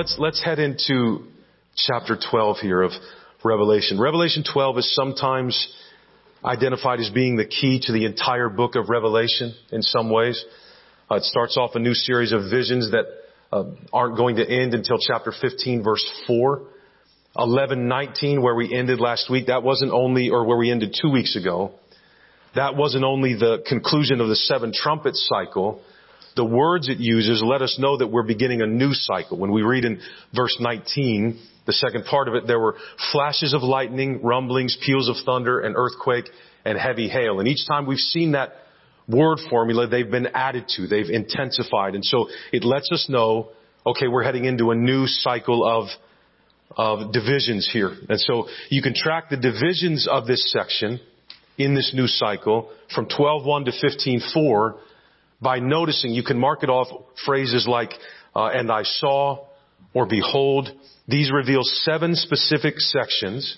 let's, let's head into chapter 12 here of Revelation. Revelation 12 is sometimes identified as being the key to the entire book of Revelation in some ways. Uh, it starts off a new series of visions that uh, aren't going to end until chapter 15 verse 4. 11:19 where we ended last week, that wasn't only, or where we ended two weeks ago, that wasn't only the conclusion of the seven trumpet cycle. The words it uses let us know that we're beginning a new cycle. When we read in verse 19, the second part of it, there were flashes of lightning, rumblings, peals of thunder, an earthquake, and heavy hail. And each time we've seen that word formula, they've been added to, they've intensified. And so it lets us know, okay, we're heading into a new cycle of, of divisions here. And so you can track the divisions of this section in this new cycle from 12.1 to 15.4 by noticing, you can mark it off phrases like, uh, and I saw, or behold. These reveal seven specific sections,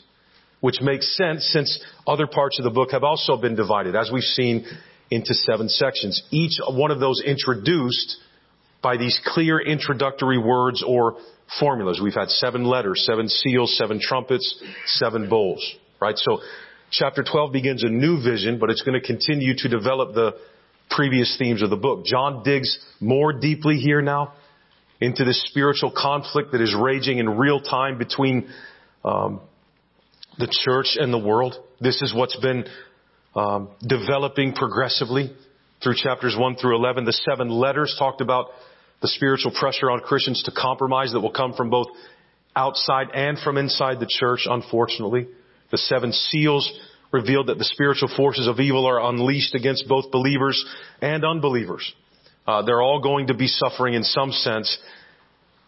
which makes sense since other parts of the book have also been divided, as we've seen, into seven sections. Each one of those introduced by these clear introductory words or formulas. We've had seven letters, seven seals, seven trumpets, seven bowls, right? So chapter 12 begins a new vision, but it's going to continue to develop the previous themes of the book. John digs more deeply here now into this spiritual conflict that is raging in real time between um, the church and the world. This is what's been um, developing progressively through chapters 1 through 11. The seven letters talked about the spiritual pressure on Christians to compromise that will come from both outside and from inside the church, unfortunately. The seven seals revealed that the spiritual forces of evil are unleashed against both believers and unbelievers. Uh, they're all going to be suffering in some sense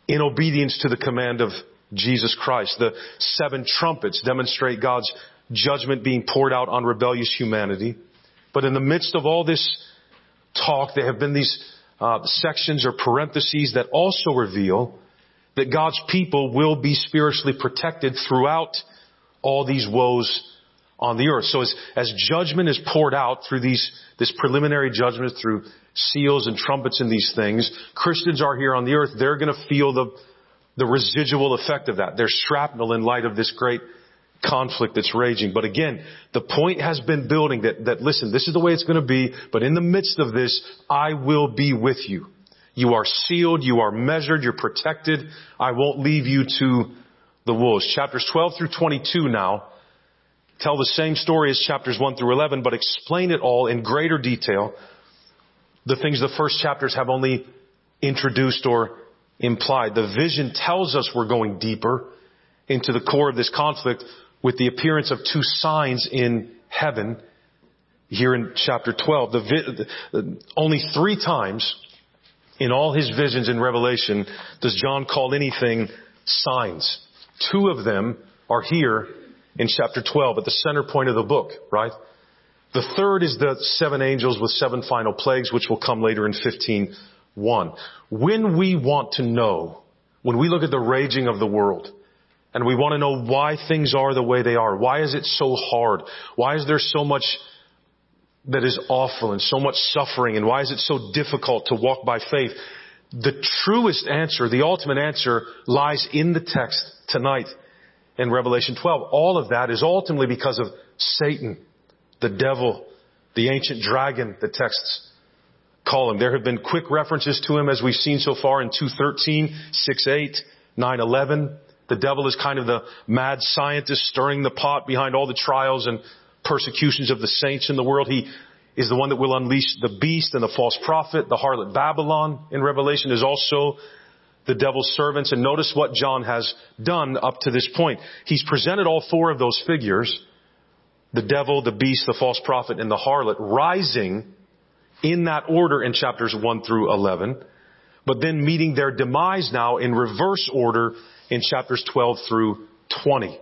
in obedience to the command of Jesus Christ. The seven trumpets demonstrate God's judgment being poured out on rebellious humanity. But in the midst of all this talk, there have been these uh, sections or parentheses that also reveal that God's people will be spiritually protected throughout all these woes on the earth. So as, as judgment is poured out through these, this preliminary judgment through seals and trumpets and these things, Christians are here on the earth, they're gonna feel the, the residual effect of that. There's shrapnel in light of this great conflict that's raging. But again, the point has been building that, that listen, this is the way it's gonna be, but in the midst of this, I will be with you. You are sealed, you are measured, you're protected. I won't leave you to the wolves. Chapters 12 through 22 now tell the same story as chapters 1 through 11, but explain it all in greater detail. The things the first chapters have only introduced or implied. The vision tells us we're going deeper into the core of this conflict with the appearance of two signs in heaven here in chapter 12. The, only three times in all his visions in Revelation does John call anything signs. Two of them are here in chapter 12 at the center point of the book, right? The third is the seven angels with seven final plagues, which will come later in 15.1. When we want to know, when we look at the raging of the world, and we want to know why things are the way they are, why is it so hard? Why is there so much that is awful and so much suffering, and why is it so difficult to walk by faith? The truest answer, the ultimate answer, lies in the text tonight in Revelation 12. All of that is ultimately because of Satan, the devil, the ancient dragon, the texts call him. There have been quick references to him as we've seen so far in 213, 6-8, 9-11. The devil is kind of the mad scientist stirring the pot behind all the trials and persecutions of the saints in the world. He is the one that will unleash the beast and the false prophet. The harlot Babylon in Revelation is also the devil's servants. And notice what John has done up to this point. He's presented all four of those figures, the devil, the beast, the false prophet, and the harlot, rising in that order in chapters 1 through 11, but then meeting their demise now in reverse order in chapters 12 through 20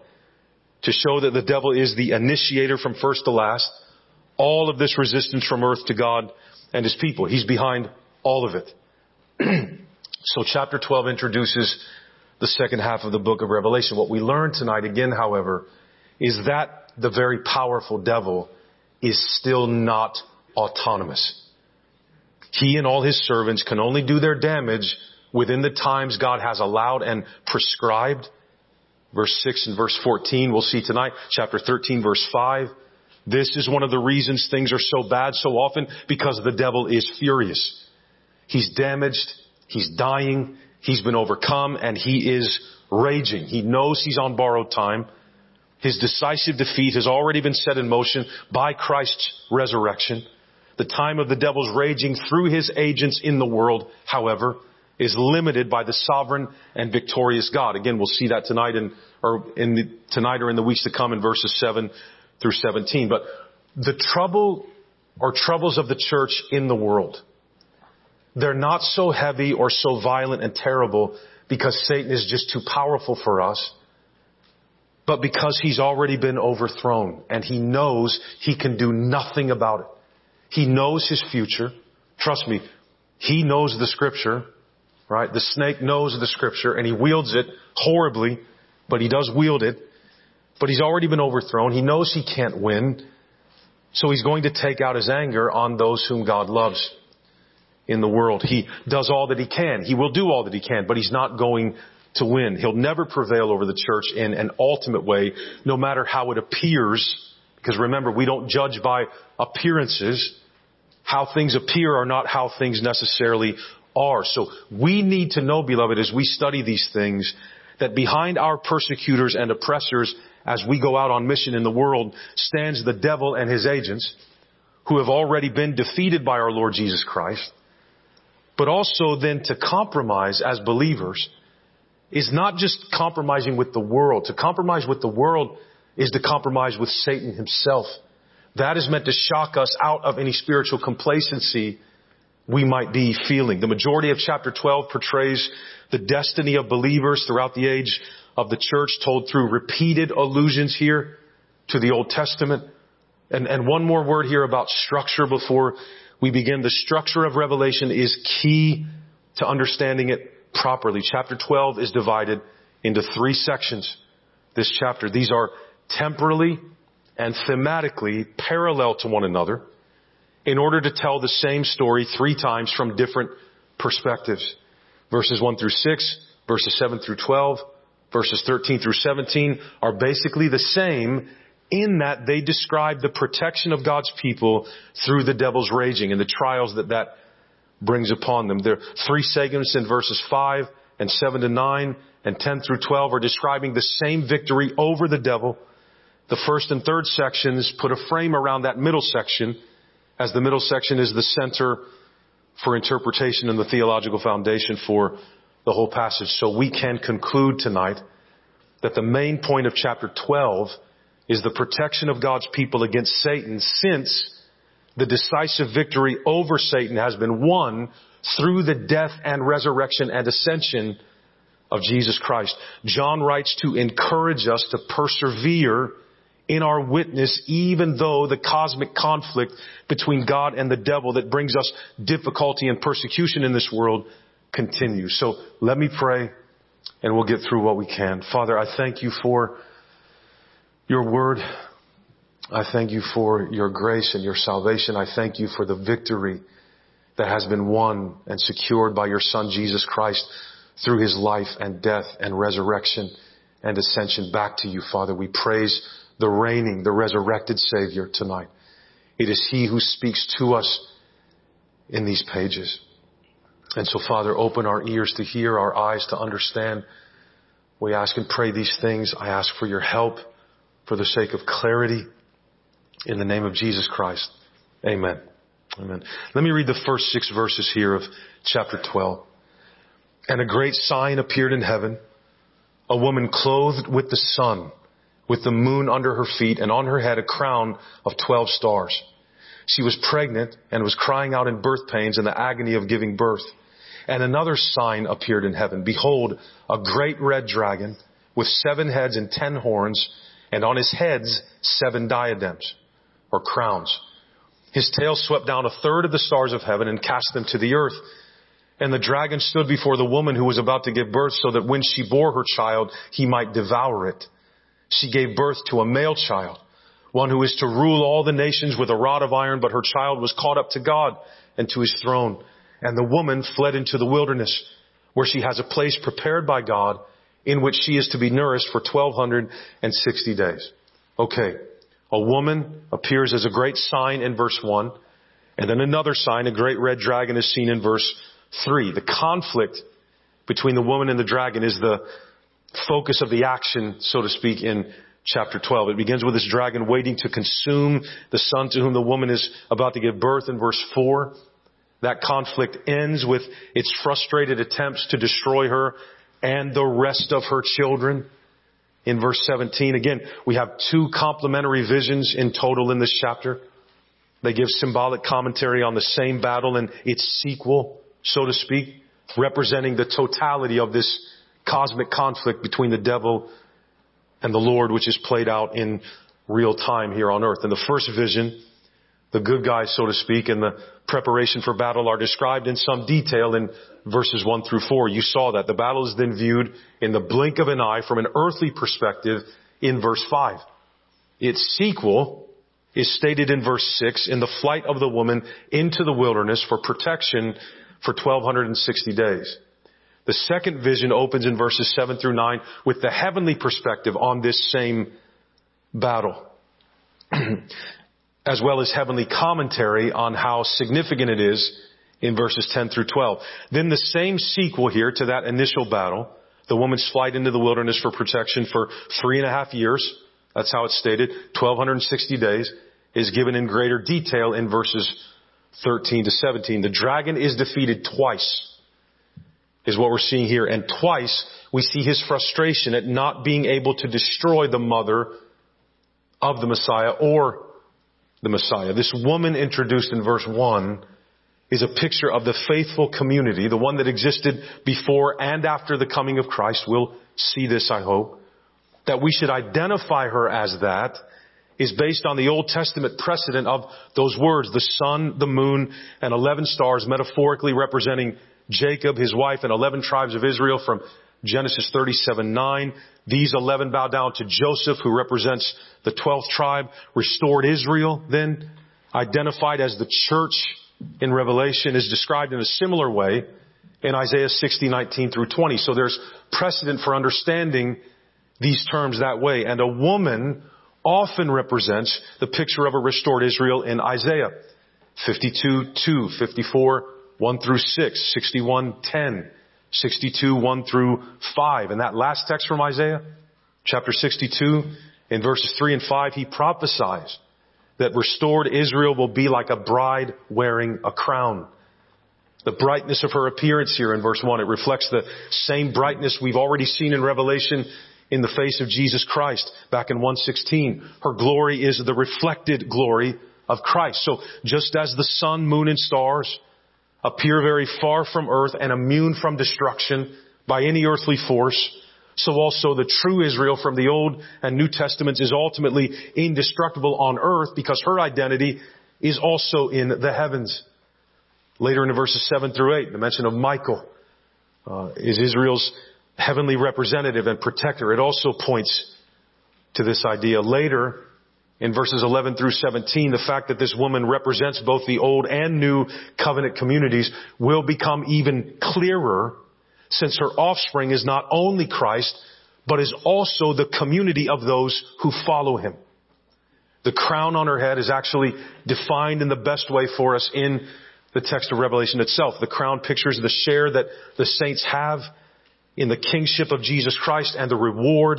to show that the devil is the initiator from first to last, all of this resistance from earth to God and his people. He's behind all of it. So chapter 12 introduces the second half of the book of Revelation. What we learn tonight again, however, is that the very powerful devil is still not autonomous. He and all his servants can only do their damage within the times God has allowed and prescribed. Verse 6 and verse 14 we'll see tonight. Chapter 13 verse 5. This is one of the reasons things are so bad so often because the devil is furious. He's damaged. He's dying. He's been overcome and he is raging. He knows he's on borrowed time. His decisive defeat has already been set in motion by Christ's resurrection. The time of the devil's raging through his agents in the world, however, is limited by the sovereign and victorious God. Again, we'll see that tonight or in the, tonight or in the weeks to come in verses 7 through 17. But the trouble or troubles of the church in the world, they're not so heavy or so violent and terrible because Satan is just too powerful for us, but because he's already been overthrown and he knows he can do nothing about it. He knows his future. Trust me, he knows the scripture, right? The snake knows the scripture and he wields it horribly, but he does wield it. But he's already been overthrown. He knows he can't win. So he's going to take out his anger on those whom God loves in the world. He does all that he can. He will do all that he can, but he's not going to win. He'll never prevail over the church in an ultimate way, no matter how it appears. Because remember, we don't judge by appearances. How things appear are not how things necessarily are. So we need to know, beloved, as we study these things, that behind our persecutors and oppressors as we go out on mission in the world stands the devil and his agents who have already been defeated by our Lord Jesus Christ. But also then to compromise as believers is not just compromising with the world. To compromise with the world is to compromise with Satan himself. That is meant to shock us out of any spiritual complacency we might be feeling. The majority of chapter 12 portrays the destiny of believers throughout the age of the church told through repeated allusions here to the Old Testament. And, and one more word here about structure before we begin. The structure of Revelation is key to understanding it properly. Chapter 12 is divided into three sections. This chapter, these are temporally and thematically parallel to one another in order to tell the same story three times from different perspectives. Verses 1 through 6, verses 7 through 12, verses 13 through 17 are basically the same in that they describe the protection of God's people through the devil's raging and the trials that that brings upon them. There are three segments in verses 5 and 7 to 9 and 10 through 12 are describing the same victory over the devil. The first and third sections put a frame around that middle section as the middle section is the center for interpretation and the theological foundation for the whole passage. So we can conclude tonight that the main point of chapter 12 is the protection of God's people against Satan since the decisive victory over Satan has been won through the death and resurrection and ascension of Jesus Christ. John writes to encourage us to persevere in our witness, even though the cosmic conflict between God and the devil that brings us difficulty and persecution in this world continues. So let me pray and we'll get through what we can. Father, I thank you for your word. I thank you for your grace and your salvation. I thank you for the victory that has been won and secured by your son Jesus Christ through his life and death and resurrection and ascension back to you, Father. We praise the reigning, the resurrected Savior tonight. It is He who speaks to us in these pages. And so, Father, open our ears to hear, our eyes to understand. We ask and pray these things. I ask for your help for the sake of clarity in the name of Jesus Christ. Amen. Amen. Let me read the first six verses here of chapter 12. And a great sign appeared in heaven, a woman clothed with the sun with the moon under her feet and on her head a crown of 12 stars. She was pregnant and was crying out in birth pains in the agony of giving birth. And another sign appeared in heaven. Behold, a great red dragon with seven heads and ten horns, and on his heads seven diadems, or crowns. His tail swept down a third of the stars of heaven and cast them to the earth. And the dragon stood before the woman who was about to give birth so that when she bore her child, he might devour it she gave birth to a male child, one who is to rule all the nations with a rod of iron, but her child was caught up to God and to his throne. And the woman fled into the wilderness where she has a place prepared by God in which she is to be nourished for 1260 days. Okay. A woman appears as a great sign in verse 1, and then another sign, a great red dragon is seen in verse 3. The conflict between the woman and the dragon is the focus of the action, so to speak, in chapter 12. It begins with this dragon waiting to consume the son to whom the woman is about to give birth in verse 4. That conflict ends with its frustrated attempts to destroy her and the rest of her children in verse 17. Again, we have two complementary visions in total in this chapter. They give symbolic commentary on the same battle and its sequel, so to speak, representing the totality of this cosmic conflict between the devil and the Lord, which is played out in real time here on earth. In the first vision, the good guys, so to speak, and the preparation for battle are described in some detail in verses 1 through 4. You saw that. The battle is then viewed in the blink of an eye from an earthly perspective in verse 5. Its sequel is stated in verse 6 in the flight of the woman into the wilderness for protection for 1260 days. The second vision opens in verses 7 through 9 with the heavenly perspective on this same battle. as well as heavenly commentary on how significant it is in verses 10 through 12. Then the same sequel here to that initial battle, the woman's flight into the wilderness for protection for three and a half years, that's how it's stated, 1260 days, is given in greater detail in verses 13 to 17. The dragon is defeated twice, is what we're seeing here. And twice we see his frustration at not being able to destroy the mother of the Messiah or the Messiah. This woman introduced in verse 1 is a picture of the faithful community, the one that existed before and after the coming of Christ. We'll see this, I hope. That we should identify her as that is based on the Old Testament precedent of those words, the sun, the moon, and 11 stars, metaphorically representing Jacob, his wife, and 11 tribes of Israel from Genesis 37, 9. These 11 bow down to Joseph, who represents the 12th tribe, restored Israel, then identified as the church in Revelation is described in a similar way in Isaiah 60, 19 through 20. So there's precedent for understanding these terms that way. And a woman often represents the picture of a restored Israel in Isaiah 52, 2, 54, 1 through 6, 61, 10, 62, 1 through 5. And that last text from Isaiah, chapter 62, in verses 3 and 5, he prophesies that restored Israel will be like a bride wearing a crown. The brightness of her appearance here in verse 1, it reflects the same brightness we've already seen in Revelation in the face of Jesus Christ back in 116. Her glory is the reflected glory of Christ. So just as the sun, moon, and stars appear very far from earth and immune from destruction by any earthly force, so also the true Israel from the Old and New Testaments is ultimately indestructible on earth because her identity is also in the heavens. Later in the verses 7 through 8, the mention of Michael uh, is Israel's heavenly representative and protector. It also points to this idea. Later, in verses 11 through 17, the fact that this woman represents both the old and new covenant communities will become even clearer since her offspring is not only Christ, but is also the community of those who follow him. The crown on her head is actually defined in the best way for us in the text of Revelation itself. The crown pictures the share that the saints have in the kingship of Jesus Christ and the reward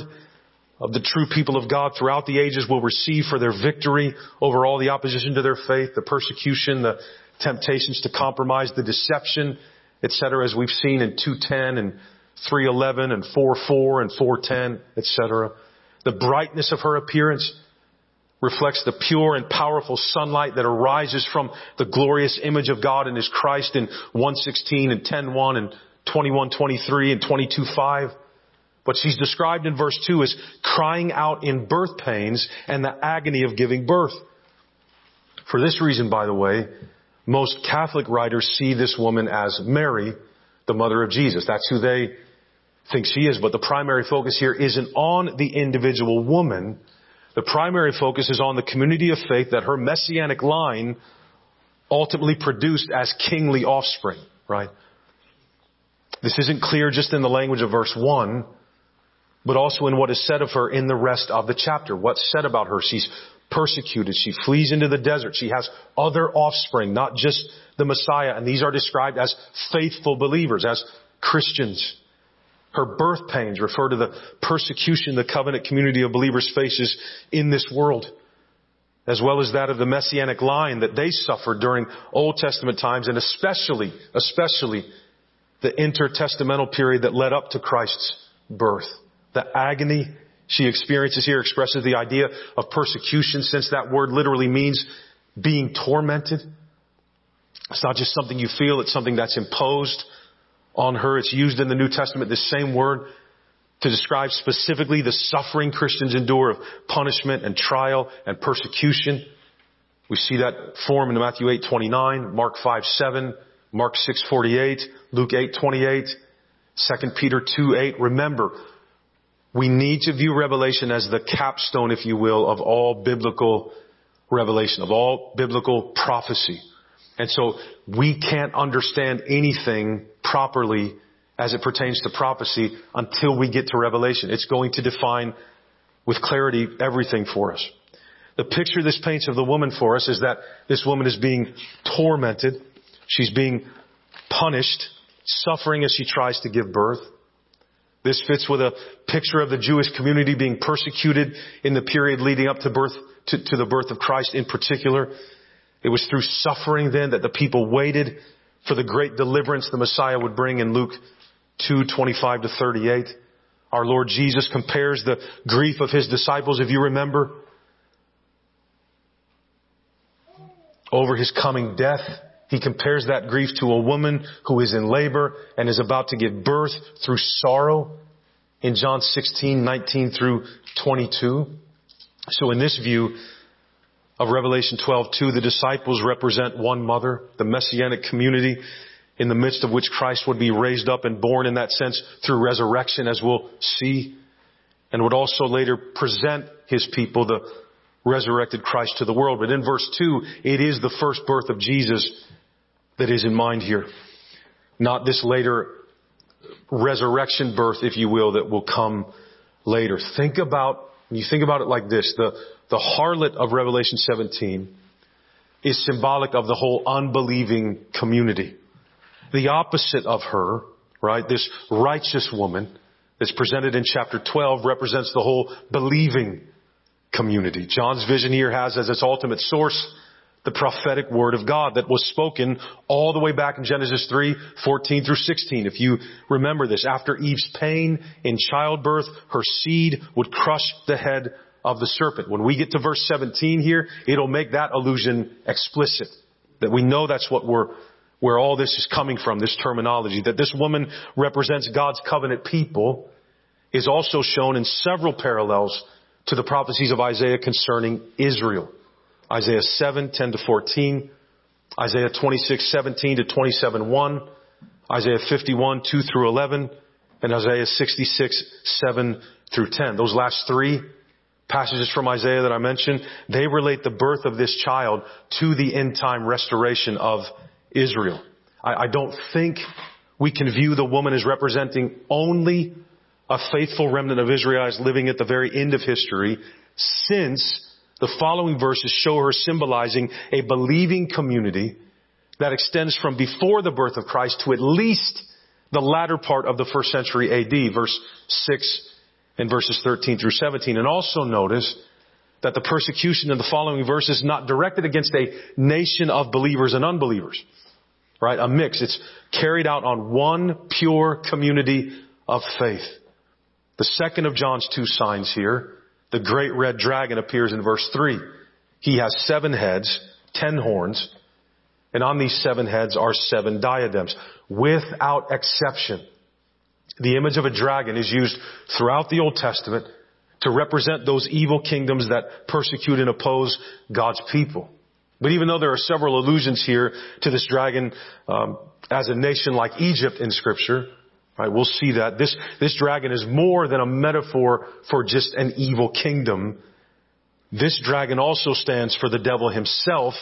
of the true people of God throughout the ages will receive for their victory over all the opposition to their faith, the persecution, the temptations to compromise, the deception, etc., as we've seen in 210 and 311 and 44 and 410, etc. The brightness of her appearance reflects the pure and powerful sunlight that arises from the glorious image of God in His Christ in 116 and 10.1 and 21.23 and 22.5. But she's described in verse 2 as crying out in birth pains and the agony of giving birth. For this reason, by the way, most Catholic writers see this woman as Mary, the mother of Jesus. That's who they think she is. But the primary focus here isn't on the individual woman. The primary focus is on the community of faith that her messianic line ultimately produced as kingly offspring, right? This isn't clear just in the language of verse 1, but also in what is said of her in the rest of the chapter. What's said about her? She's persecuted. She flees into the desert. She has other offspring, not just the Messiah. And these are described as faithful believers, as Christians. Her birth pains refer to the persecution the covenant community of believers faces in this world, as well as that of the messianic line that they suffered during Old Testament times and especially, especially the intertestamental period that led up to Christ's birth. The agony she experiences here expresses the idea of persecution since that word literally means being tormented. It's not just something you feel, it's something that's imposed on her. It's used in the New Testament, the same word to describe specifically the suffering Christians endure of punishment and trial and persecution. We see that form in Matthew 8, 29, Mark 5, 7, Mark 6, 48, Luke 8, 28, 2 Peter 2, 8. Remember, we need to view Revelation as the capstone, if you will, of all biblical revelation, of all biblical prophecy. And so we can't understand anything properly as it pertains to prophecy until we get to Revelation. It's going to define with clarity everything for us. The picture this paints of the woman for us is that this woman is being tormented. She's being punished, suffering as she tries to give birth. This fits with a picture of the Jewish community being persecuted in the period leading up to birth, to, to the birth of Christ in particular. It was through suffering then that the people waited for the great deliverance the Messiah would bring in Luke 2, 25 to 38. Our Lord Jesus compares the grief of His disciples, if you remember, over His coming death. He compares that grief to a woman who is in labor and is about to give birth through sorrow in John 16, 19 through 22. So in this view, of Revelation 12:2, the disciples represent one mother, the messianic community in the midst of which Christ would be raised up and born in that sense through resurrection as we'll see and would also later present his people the resurrected Christ to the world. But in verse 2, it is the first birth of Jesus that is in mind here. Not this later resurrection birth, if you will, that will come later. Think about, you think about it like this, the, the harlot of Revelation 17 is symbolic of the whole unbelieving community. The opposite of her, right, this righteous woman that's presented in chapter 12 represents the whole believing community. John's vision here has as its ultimate source the prophetic word of God that was spoken all the way back in Genesis 3, 14 through 16. If you remember this, after Eve's pain in childbirth, her seed would crush the head of the serpent. When we get to verse 17 here, it'll make that allusion explicit. That we know that's what we're, where all this is coming from, this terminology. That this woman represents God's covenant people is also shown in several parallels to the prophecies of Isaiah concerning Israel. Isaiah 7, 10 to 14, Isaiah 26, 17 to 27, 1, Isaiah 51, 2 through 11, and Isaiah 66, 7 through 10. Those last three passages from Isaiah that I mentioned, they relate the birth of this child to the end time restoration of Israel. I, I don't think we can view the woman as representing only a faithful remnant of Israelites living at the very end of history, since the following verses show her symbolizing a believing community that extends from before the birth of Christ to at least the latter part of the first century AD, verse 6 and verses 13 through 17. And also notice that the persecution in the following verse is not directed against a nation of believers and unbelievers. Right? A mix. It's carried out on one pure community of faith. The second of John's two signs here, the great red dragon appears in verse 3. He has seven heads, ten horns, and on these seven heads are seven diadems. Without exception, the image of a dragon is used throughout the Old Testament to represent those evil kingdoms that persecute and oppose God's people. But even though there are several allusions here to this dragon um, as a nation like Egypt in Scripture, right, we'll see that this this dragon is more than a metaphor for just an evil kingdom. This dragon also stands for the devil himself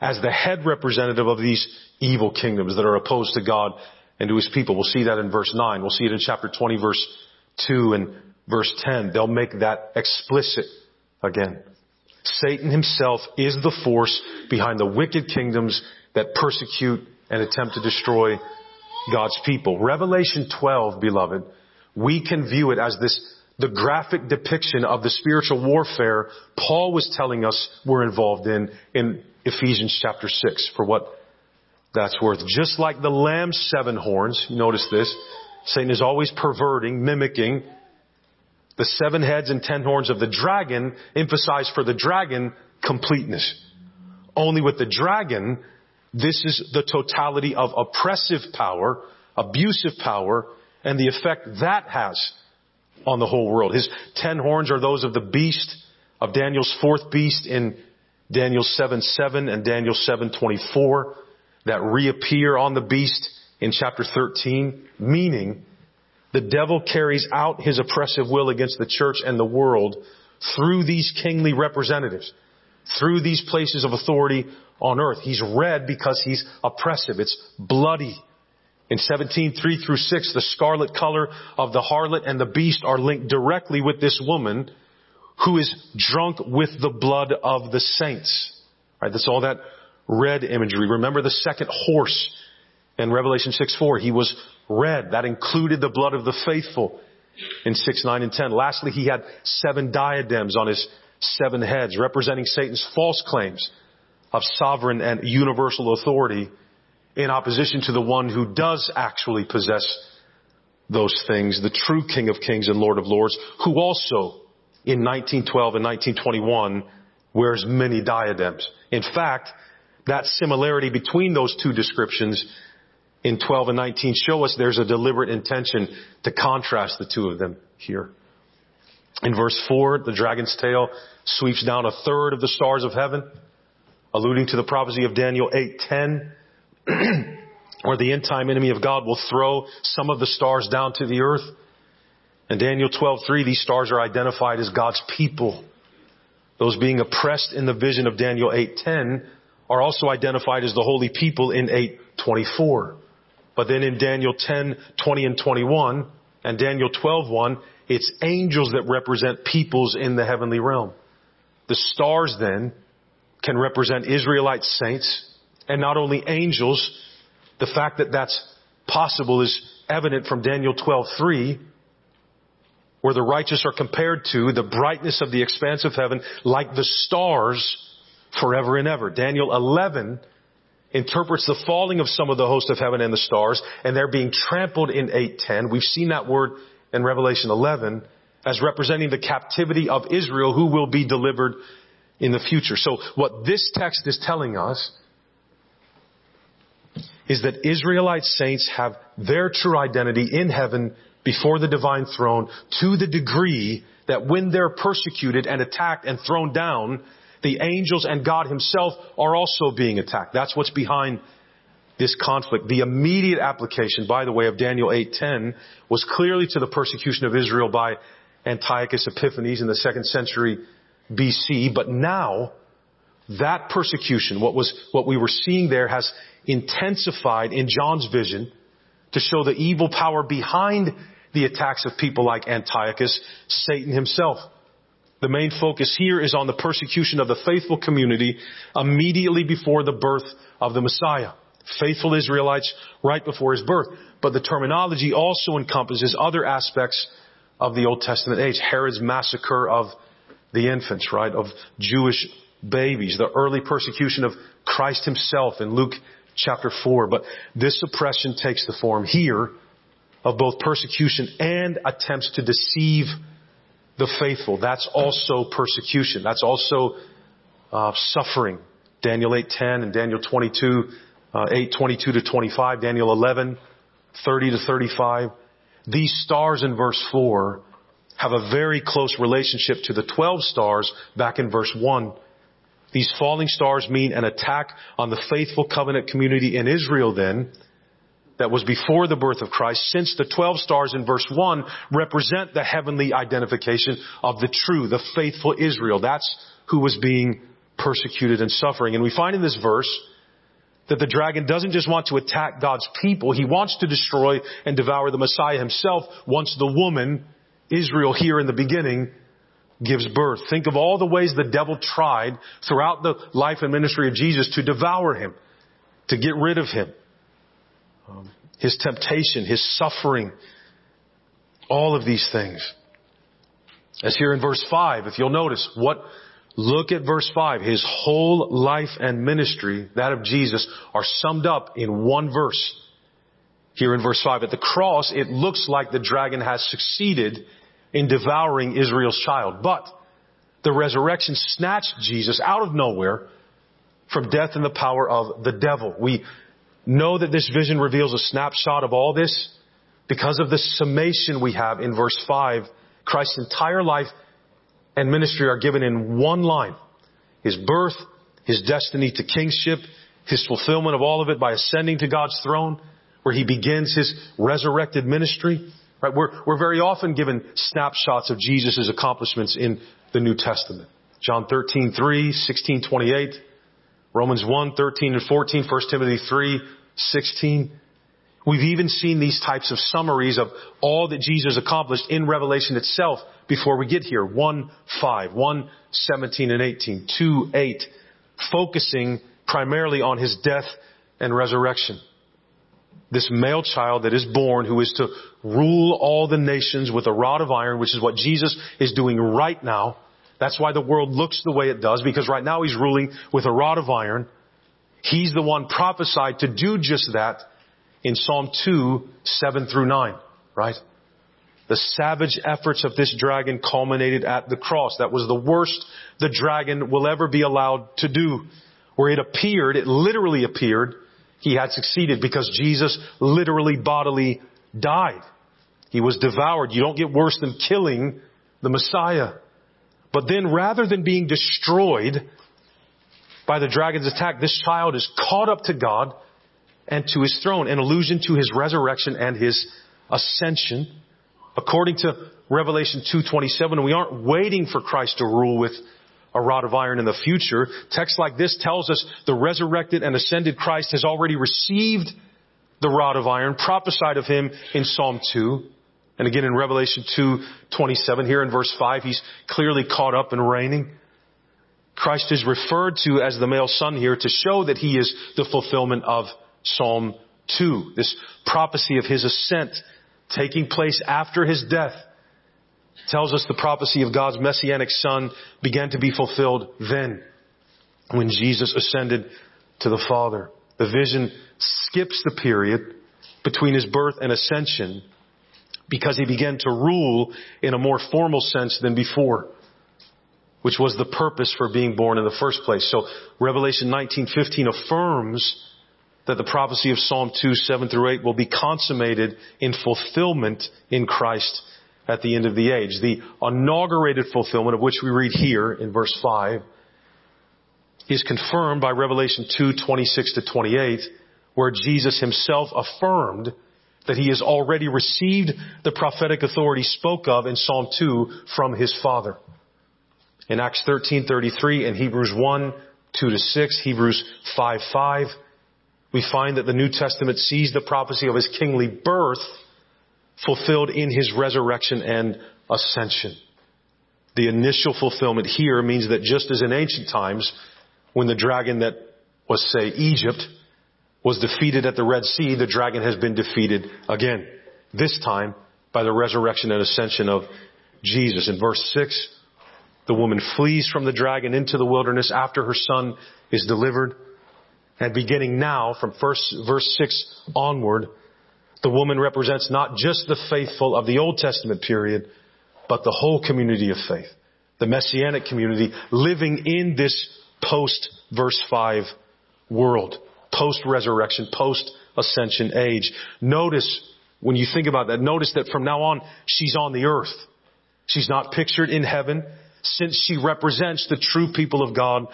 as the head representative of these evil kingdoms that are opposed to God and to his people. We'll see that in verse 9. We'll see it in chapter 20 verse 2 and verse 10. They'll make that explicit again. Satan himself is the force behind the wicked kingdoms that persecute and attempt to destroy God's people. Revelation 12, beloved, we can view it as this, the graphic depiction of the spiritual warfare Paul was telling us we're involved in, in Ephesians chapter 6, for what that's worth. Just like the lamb's seven horns, notice this, Satan is always perverting, mimicking the seven heads and ten horns of the dragon, emphasize for the dragon completeness. Only with the dragon, this is the totality of oppressive power, abusive power, and the effect that has on the whole world. His ten horns are those of the beast, of Daniel's fourth beast in Daniel 7 7 and Daniel 7 24 that reappear on the beast in chapter 13, meaning the devil carries out his oppressive will against the church and the world through these kingly representatives, through these places of authority on earth. He's red because he's oppressive. It's bloody. In 17, 3 through 6, the scarlet color of the harlot and the beast are linked directly with this woman who is drunk with the blood of the saints. Right? That's all that red imagery. Remember the second horse in Revelation 6, 4. He was red. That included the blood of the faithful in 6, 9, and 10. Lastly, he had seven diadems on his seven heads, representing Satan's false claims of sovereign and universal authority in opposition to the one who does actually possess those things, the true King of Kings and Lord of Lords, who also in 1912 and 1921 wears many diadems. In fact, that similarity between those two descriptions in 12 and 19 show us there's a deliberate intention to contrast the two of them here. In verse 4, the dragon's tail sweeps down a third of the stars of heaven, alluding to the prophecy of Daniel 8:10, where the end time enemy of God will throw some of the stars down to the earth. In Daniel 12:3, these stars are identified as God's people. Those being oppressed in the vision of Daniel 8:10 are also identified as the holy people in 8:24. But then in Daniel 10:20 20 and 21 and Daniel 12, 1, it's angels that represent peoples in the heavenly realm. The stars then can represent Israelite saints and not only angels. The fact that that's possible is evident from Daniel 12:3 where the righteous are compared to the brightness of the expanse of heaven like the stars forever and ever. Daniel 11 interprets the falling of some of the host of heaven and the stars, and they're being trampled in 810. We've seen that word in Revelation 11 as representing the captivity of Israel who will be delivered in the future. So what this text is telling us is that Israelite saints have their true identity in heaven before the divine throne to the degree that when they're persecuted and attacked and thrown down, the angels and God himself are also being attacked. That's what's behind this conflict. The immediate application, by the way, of Daniel 8:10 was clearly to the persecution of Israel by Antiochus Epiphanes in the second century BC, but now that persecution, what was, what we were seeing there has intensified in John's vision to show the evil power behind the attacks of people like Antiochus, Satan himself. The main focus here is on the persecution of the faithful community immediately before the birth of the Messiah. Faithful Israelites right before his birth. But the terminology also encompasses other aspects of the Old Testament age. Herod's massacre of the infants, right? Of Jewish babies. The early persecution of Christ himself in Luke chapter 4. But this oppression takes the form here of both persecution and attempts to deceive the faithful. That's also persecution. That's also uh, suffering. Daniel 8:10 and Daniel 22, uh, 8:22 to 25, Daniel 11, 30 to 35. These stars in verse 4 have a very close relationship to the 12 stars back in verse 1. These falling stars mean an attack on the faithful covenant community in Israel then, that was before the birth of Christ, since the 12 stars in verse 1 represent the heavenly identification of the true, the faithful Israel. That's who was being persecuted and suffering. And we find in this verse that the dragon doesn't just want to attack God's people. He wants to destroy and devour the Messiah himself once the woman, Israel here in the beginning, gives birth. Think of all the ways the devil tried throughout the life and ministry of Jesus to devour him, to get rid of him. Um, his temptation, his suffering, all of these things. As here in verse 5, if you'll notice, what, look at verse 5. His whole life and ministry, that of Jesus, are summed up in one verse. Here in verse 5. At the cross, it looks like the dragon has succeeded in devouring Israel's child. But the resurrection snatched Jesus out of nowhere from death and the power of the devil. We know that this vision reveals a snapshot of all this because of the summation we have in verse 5 Christ's entire life and ministry are given in one line. His birth, His destiny to kingship, His fulfillment of all of it by ascending to God's throne, where He begins His resurrected ministry. Right? We're, we're very often given snapshots of Jesus' accomplishments in the New Testament. John 13, 3, 16, 28, Romans 1, 13 and 14, 1 Timothy 3, 16. We've even seen these types of summaries of all that Jesus accomplished in Revelation itself before we get here. 1, 5, 1, 17 and 18, 2, 8, focusing primarily on his death and resurrection. This male child that is born who is to rule all the nations with a rod of iron, which is what Jesus is doing right now. That's why the world looks the way it does, because right now he's ruling with a rod of iron. He's the one prophesied to do just that in Psalm 2, 7 through 9, right? The savage efforts of this dragon culminated at the cross. That was the worst the dragon will ever be allowed to do. Where it appeared, it literally appeared, he had succeeded because Jesus literally bodily died. He was devoured. You don't get worse than killing the Messiah. But then rather than being destroyed by the dragon's attack, this child is caught up to God and to his throne, an allusion to his resurrection and his ascension. According to Revelation 2.27, we aren't waiting for Christ to rule with a rod of iron in the future. Text like this tells us the resurrected and ascended Christ has already received the rod of iron prophesied of him in Psalm 2. And again in Revelation 2:27 here in verse 5 he's clearly caught up and reigning. Christ is referred to as the male son here to show that he is the fulfillment of Psalm 2. This prophecy of his ascent taking place after his death tells us the prophecy of God's messianic son began to be fulfilled then when Jesus ascended to the Father. The vision skips the period between his birth and ascension because he began to rule in a more formal sense than before, which was the purpose for being born in the first place. So Revelation 19:15 affirms that the prophecy of Psalm 2, 7 through 8 will be consummated in fulfillment in Christ at the end of the age. The inaugurated fulfillment of which we read here in verse 5 is confirmed by Revelation 2, 26 to 28, where Jesus himself affirmed that he has already received the prophetic authority spoke of in Psalm 2 from his Father. In Acts 13:33 and Hebrews 1, 2 to 6, Hebrews 5, 5, we find that the New Testament sees the prophecy of his kingly birth fulfilled in his resurrection and ascension. The initial fulfillment here means that just as in ancient times, when the dragon that was, say, Egypt, was defeated at the Red Sea, the dragon has been defeated again. This time by the resurrection and ascension of Jesus. In verse 6, the woman flees from the dragon into the wilderness after her son is delivered. And beginning now, from first, verse 6 onward, the woman represents not just the faithful of the Old Testament period, but the whole community of faith. The Messianic community living in this post verse 5 world. Post resurrection, post ascension age. Notice, when you think about that, notice that from now on, she's on the earth. She's not pictured in heaven since she represents the true people of God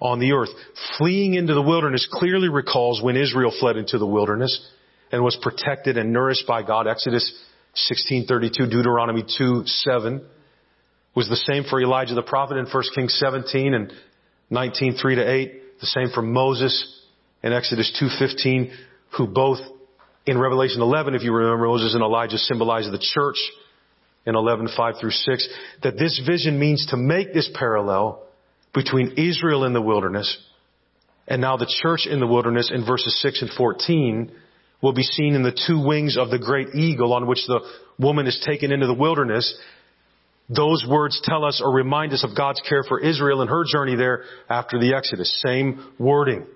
on the earth. Fleeing into the wilderness clearly recalls when Israel fled into the wilderness and was protected and nourished by God. Exodus 16:32, Deuteronomy 2:7 was the same for Elijah the prophet in 1 Kings 17 and 19:3 to 8. The same for Moses in Exodus 2.15, who both in Revelation 11, if you remember, Moses and Elijah symbolize the church in 11:5 through 6, that this vision means to make this parallel between Israel in the wilderness and now the church in the wilderness in verses 6 and 14 will be seen in the two wings of the great eagle on which the woman is taken into the wilderness. Those words tell us or remind us of God's care for Israel and her journey there after the Exodus. Same wording.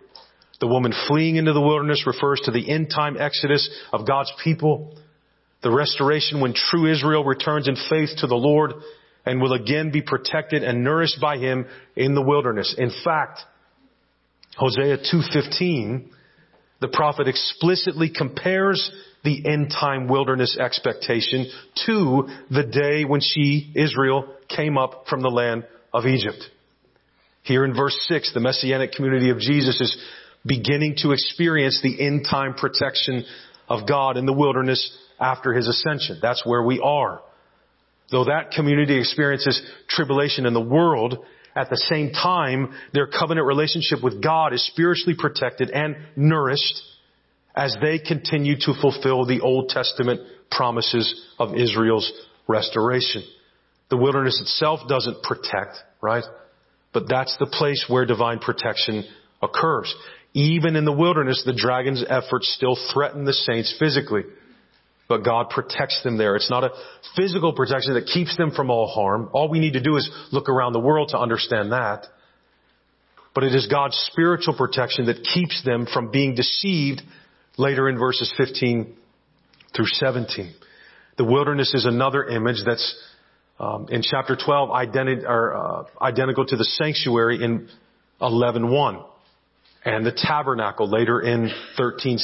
The woman fleeing into the wilderness refers to the end time Exodus of God's people. The restoration when true Israel returns in faith to the Lord and will again be protected and nourished by Him in the wilderness. In fact, Hosea 2.15, the prophet explicitly compares the end time wilderness expectation to the day when she, Israel, came up from the land of Egypt. Here in verse 6, the messianic community of Jesus is beginning to experience the end time protection of God in the wilderness after his ascension. That's where we are. Though that community experiences tribulation in the world, at the same time, their covenant relationship with God is spiritually protected and nourished as they continue to fulfill the Old Testament promises of Israel's restoration. The wilderness itself doesn't protect, right? But that's the place where divine protection occurs. Even in the wilderness, the dragon's efforts still threaten the saints physically. But God protects them there. It's not a physical protection that keeps them from all harm. All we need to do is look around the world to understand that. But it is God's spiritual protection that keeps them from being deceived later in verses 15 through 17. The wilderness is another image that's um, in chapter 12 identi- or, uh, identical to the sanctuary in 11.1 and the tabernacle later in 13.6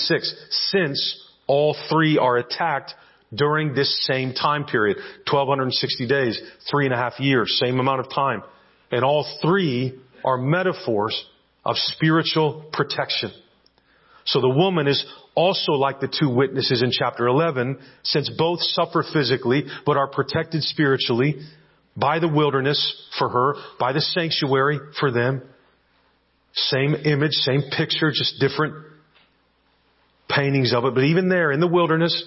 since all three are attacked during this same time period. 1260 days three and a half years same amount of time. And all three are metaphors of spiritual protection. So the woman is also like the two witnesses in chapter 11, since both suffer physically, but are protected spiritually by the wilderness for her, by the sanctuary for them. Same image, same picture, just different paintings of it. But even there, in the wilderness,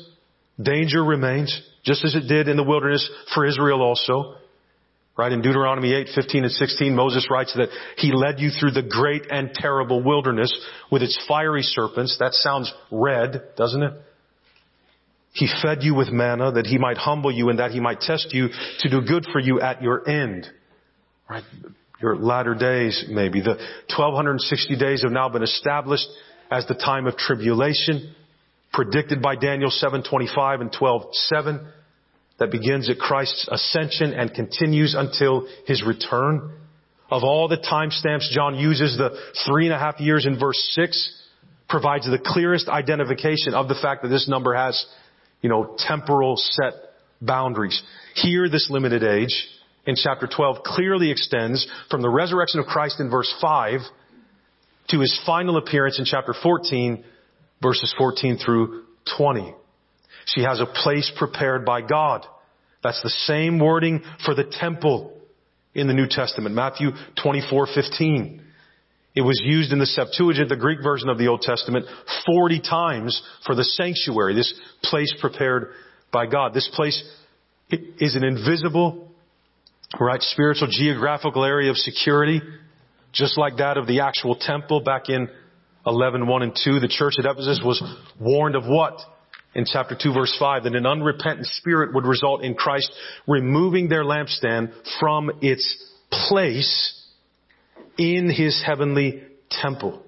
danger remains, just as it did in the wilderness for Israel also. Right in Deuteronomy 8, 15 and 16, Moses writes that he led you through the great and terrible wilderness with its fiery serpents. That sounds red, doesn't it? He fed you with manna that he might humble you and that he might test you to do good for you at your end. Right? Your latter days, maybe. The 1260 days have now been established as the time of tribulation, predicted by Daniel 725 and 12:7 that begins at Christ's ascension and continues until his return. Of all the timestamps John uses, the three and a half years in verse six provides the clearest identification of the fact that this number has, you know, temporal set boundaries. Here, this limited age in chapter 12 clearly extends from the resurrection of Christ in verse 5 to his final appearance in chapter 14, verses 14 through 20. She has a place prepared by God. That's the same wording for the temple in the New Testament. Matthew 24:15. It was used in the Septuagint, the Greek version of the Old Testament, 40 times for the sanctuary, this place prepared by God. This place is an invisible, right, spiritual geographical area of security, just like that of the actual temple back in 11, 1 and 2. The church at Ephesus was warned of what? in chapter 2 verse 5 that an unrepentant spirit would result in Christ removing their lampstand from its place in his heavenly temple.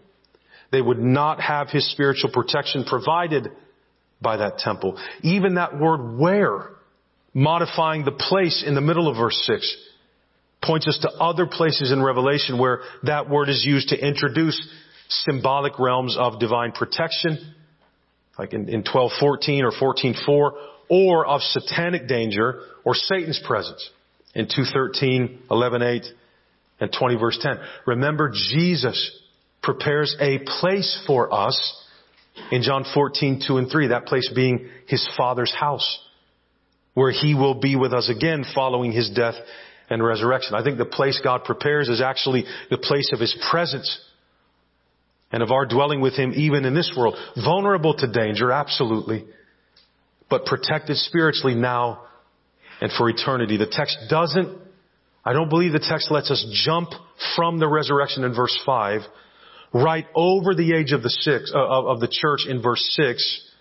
They would not have his spiritual protection provided by that temple. Even that word where, modifying the place in the middle of verse 6, points us to other places in Revelation where that word is used to introduce symbolic realms of divine protection like in, in 1214 or 14.4, or of satanic danger or Satan's presence in 213, 11.8, and 20 verse 10. Remember, Jesus prepares a place for us in John 14, 2 and 3, that place being his Father's house, where he will be with us again following his death and resurrection. I think the place God prepares is actually the place of his presence and of our dwelling with Him even in this world. Vulnerable to danger, absolutely, but protected spiritually now and for eternity. The text doesn't, I don't believe the text lets us jump from the resurrection in verse 5 right over the age of the six, uh, of the church in verse 6,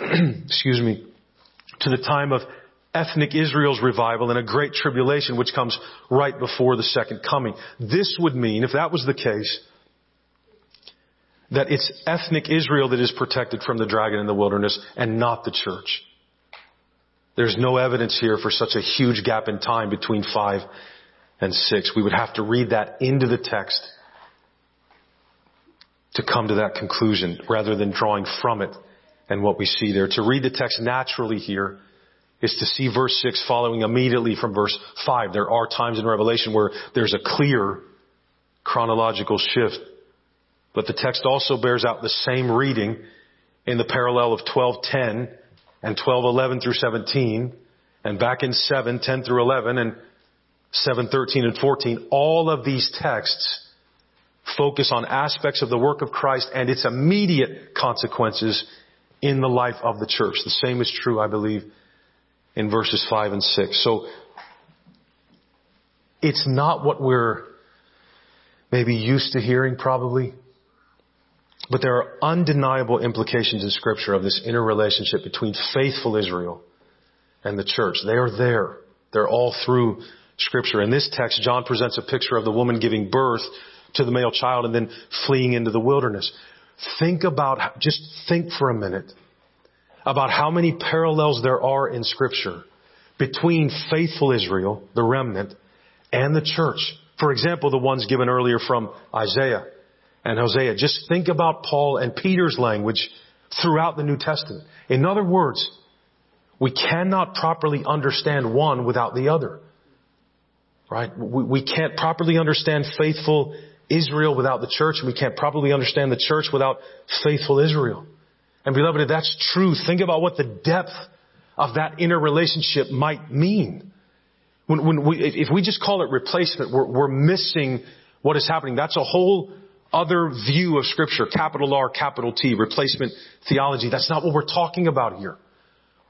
excuse me, to the time of ethnic Israel's revival and a great tribulation which comes right before the second coming. This would mean, if that was the case, that it's ethnic Israel that is protected from the dragon in the wilderness and not the church. There's no evidence here for such a huge gap in time between five and six. We would have to read that into the text to come to that conclusion rather than drawing from it and what we see there. To read the text naturally here is to see verse 6 following immediately from verse 5. There are times in Revelation where there's a clear chronological shift. But the text also bears out the same reading in the parallel of 12:10 and 12:11 through 17 and back in 7, 10 through 11 and 7, 13 and 14. All of these texts focus on aspects of the work of Christ and its immediate consequences in the life of the church. The same is true, I believe, in verses 5 and 6. So, it's not what we're maybe used to hearing probably, but there are undeniable implications in scripture of this interrelationship between faithful Israel and the church. They are there. They're all through scripture. In this text, John presents a picture of the woman giving birth to the male child and then fleeing into the wilderness. Think about, just think for a minute about how many parallels there are in scripture between faithful Israel, the remnant, and the church. For example, the ones given earlier from Isaiah and Hosea. Just think about Paul and Peter's language throughout the New Testament. In other words, we cannot properly understand one without the other. Right? We, we can't properly understand faithful Israel without the church, and we can't properly understand the church without faithful Israel. And beloved, if that's true, think about what the depth of that inner relationship might mean. When, when we, if we just call it replacement, we're, we're missing what is happening. That's a whole other view of scripture, capital R, capital T, replacement theology. That's not what we're talking about here.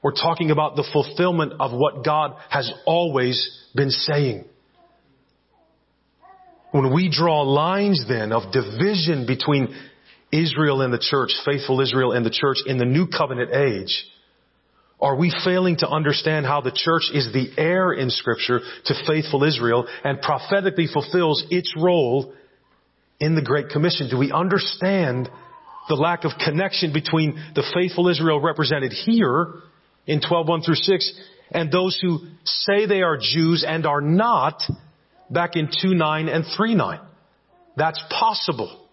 We're talking about the fulfillment of what God has always been saying. When we draw lines then of division between Israel and the church, faithful Israel and the church in the new covenant age, are we failing to understand how the church is the heir in scripture to faithful Israel and prophetically fulfills its role in the Great Commission? Do we understand the lack of connection between the faithful Israel represented here in 12.1 through 6 and those who say they are Jews and are not back in 2.9 and 3.9. That's possible.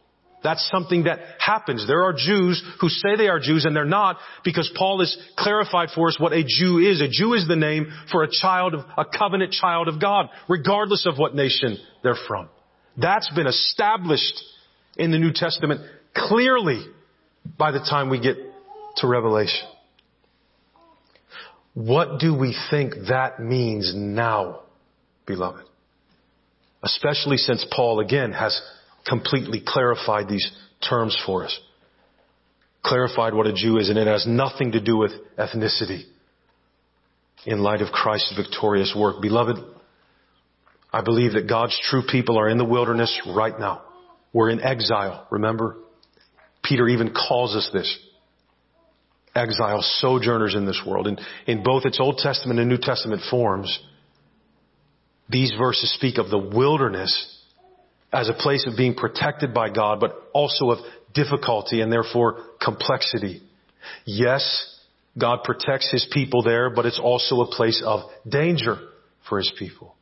That's something that happens. There are Jews who say they are Jews and they're not because Paul has clarified for us what a Jew is. A Jew is the name for a child of, a covenant child of God, regardless of what nation they're from. That's been established in the New Testament clearly by the time we get to Revelation. What do we think that means now, beloved? Especially since Paul again has completely clarified these terms for us. Clarified what a Jew is and it has nothing to do with ethnicity in light of Christ's victorious work. Beloved, I believe that God's true people are in the wilderness right now. We're in exile, remember? Peter even calls us this. Exile, sojourners in this world. And in both its Old Testament and New Testament forms, these verses speak of the wilderness as a place of being protected by God, but also of difficulty and therefore complexity. Yes, God protects His people there, but it's also a place of danger for His people.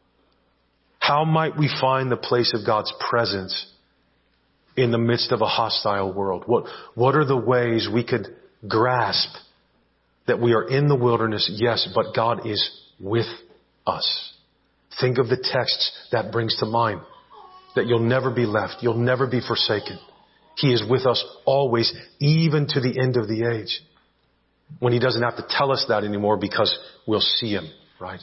How might we find the place of God's presence in the midst of a hostile world? What, what are the ways we could grasp that we are in the wilderness? Yes, but God is with us. Think of the texts that brings to mind. That you'll never be left. You'll never be forsaken. He is with us always, even to the end of the age. When He doesn't have to tell us that anymore because we'll see Him, right?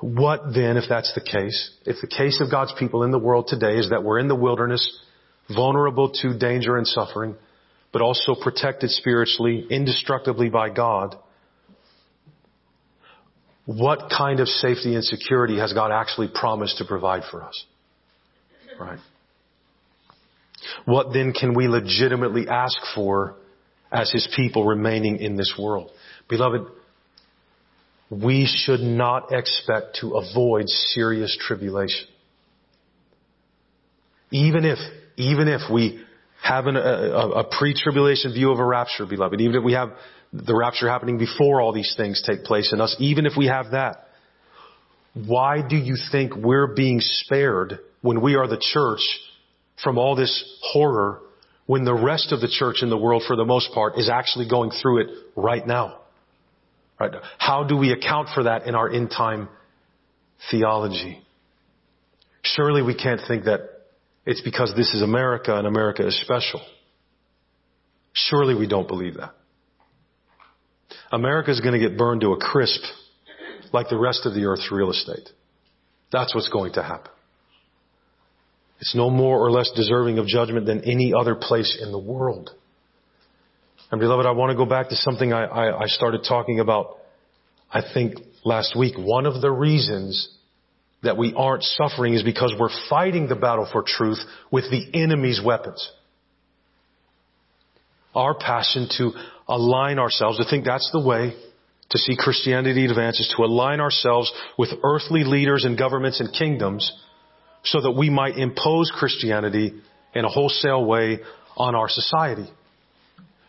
What then, if that's the case, if the case of God's people in the world today is that we're in the wilderness, vulnerable to danger and suffering, but also protected spiritually, indestructibly by God, what kind of safety and security has God actually promised to provide for us? Right? What then can we legitimately ask for as His people remaining in this world? Beloved, we should not expect to avoid serious tribulation. Even if, even if we have an, a, a pre-tribulation view of a rapture, beloved, even if we have the rapture happening before all these things take place in us, even if we have that, why do you think we're being spared when we are the church from all this horror when the rest of the church in the world for the most part is actually going through it right now? Right? How do we account for that in our end time theology? Surely we can't think that it's because this is America and America is special. Surely we don't believe that. America is going to get burned to a crisp like the rest of the earth's real estate. That's what's going to happen. It's no more or less deserving of judgment than any other place in the world. And beloved, I want to go back to something I, I, I started talking about, I think, last week. One of the reasons that we aren't suffering is because we're fighting the battle for truth with the enemy's weapons. Our passion to align ourselves, to think that's the way to see Christianity advance is to align ourselves with earthly leaders and governments and kingdoms so that we might impose Christianity in a wholesale way on our society.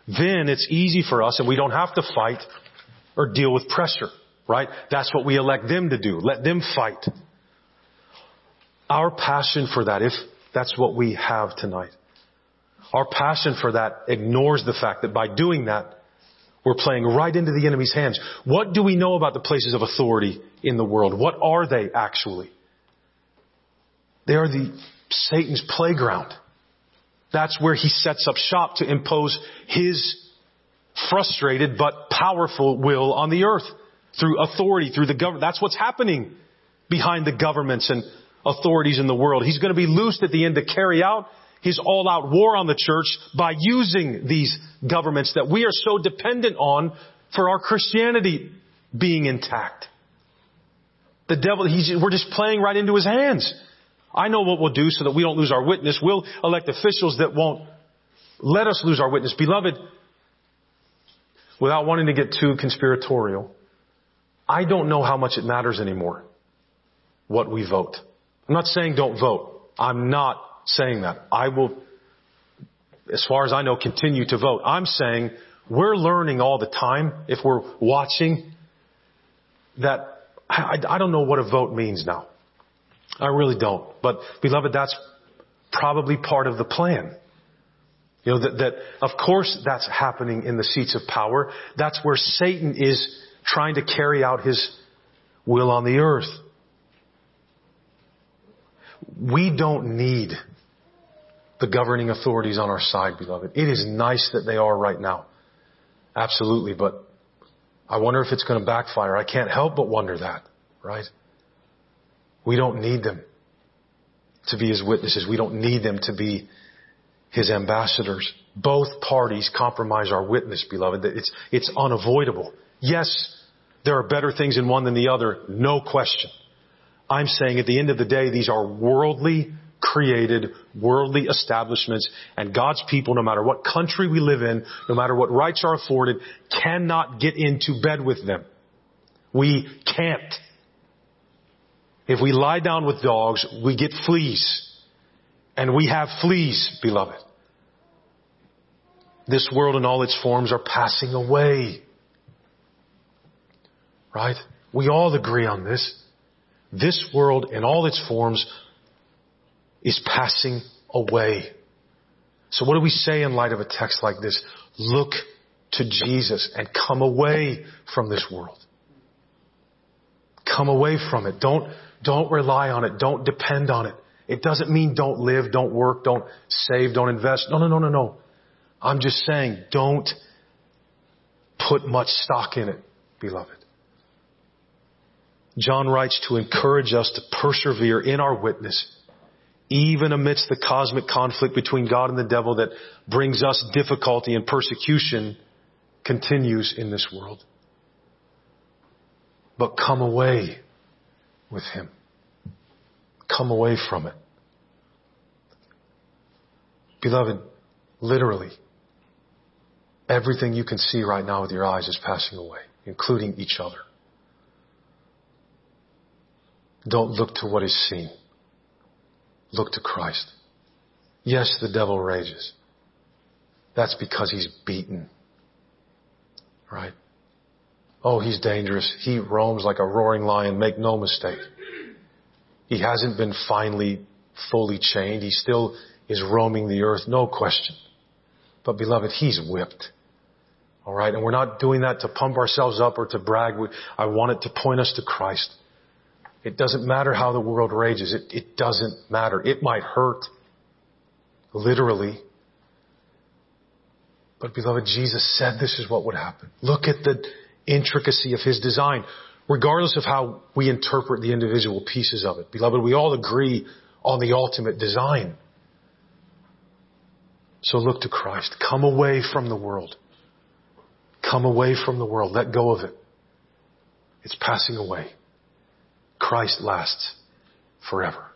Then it's easy for us and we don't have to fight or deal with pressure, right? That's what we elect them to do. Let them fight. Our passion for that, if that's what we have tonight, our passion for that ignores the fact that by doing that, we're playing right into the enemy's hands. What do we know about the places of authority in the world? What are they actually? They are the Satan's playground. That's where he sets up shop to impose his frustrated but powerful will on the earth through authority, through the government. That's what's happening behind the governments and authorities in the world. He's going to be loosed at the end to carry out his all out war on the church by using these governments that we are so dependent on for our Christianity being intact. The devil, we're just playing right into his hands. I know what we'll do so that we don't lose our witness. We'll elect officials that won't let us lose our witness. Beloved, without wanting to get too conspiratorial, I don't know how much it matters anymore what we vote. I'm not saying don't vote. I'm not saying that. I will, as far as I know, continue to vote. I'm saying we're learning all the time, if we're watching, that I, I don't know what a vote means now. I really don't. But beloved, that's probably part of the plan. You know, that, that, of course that's happening in the seats of power. That's where Satan is trying to carry out his will on the earth. We don't need the governing authorities on our side, beloved. It is nice that they are right now. Absolutely, but I wonder if it's going to backfire. I can't help but wonder that, right? We don't need them to be his witnesses. We don't need them to be his ambassadors. Both parties compromise our witness, beloved. It's, it's unavoidable. Yes, there are better things in one than the other, no question. I'm saying at the end of the day, these are worldly created, worldly establishments, and God's people, no matter what country we live in, no matter what rights are afforded, cannot get into bed with them. We can't. If we lie down with dogs, we get fleas. And we have fleas, beloved. This world and all its forms are passing away. Right? We all agree on this. This world in all its forms is passing away. So what do we say in light of a text like this? Look to Jesus and come away from this world. Come away from it. Don't, don't rely on it. Don't depend on it. It doesn't mean don't live, don't work, don't save, don't invest. No, no, no, no, no. I'm just saying don't put much stock in it, beloved. John writes to encourage us to persevere in our witness, even amidst the cosmic conflict between God and the devil that brings us difficulty and persecution continues in this world. But come away with Him. Come away from it. Beloved, literally, everything you can see right now with your eyes is passing away, including each other. Don't look to what is seen. Look to Christ. Yes, the devil rages. That's because he's beaten. Right? Oh, he's dangerous. He roams like a roaring lion. Make no mistake. He hasn't been finally, fully chained. He still is roaming the earth. No question. But beloved, he's whipped. Alright? And we're not doing that to pump ourselves up or to brag. I want it to point us to Christ. It doesn't matter how the world rages. It, it doesn't matter. It might hurt. Literally. But beloved, Jesus said this is what would happen. Look at the intricacy of His design, regardless of how we interpret the individual pieces of it. Beloved, we all agree on the ultimate design. So look to Christ. Come away from the world. Come away from the world. Let go of it. It's passing away. Christ lasts forever.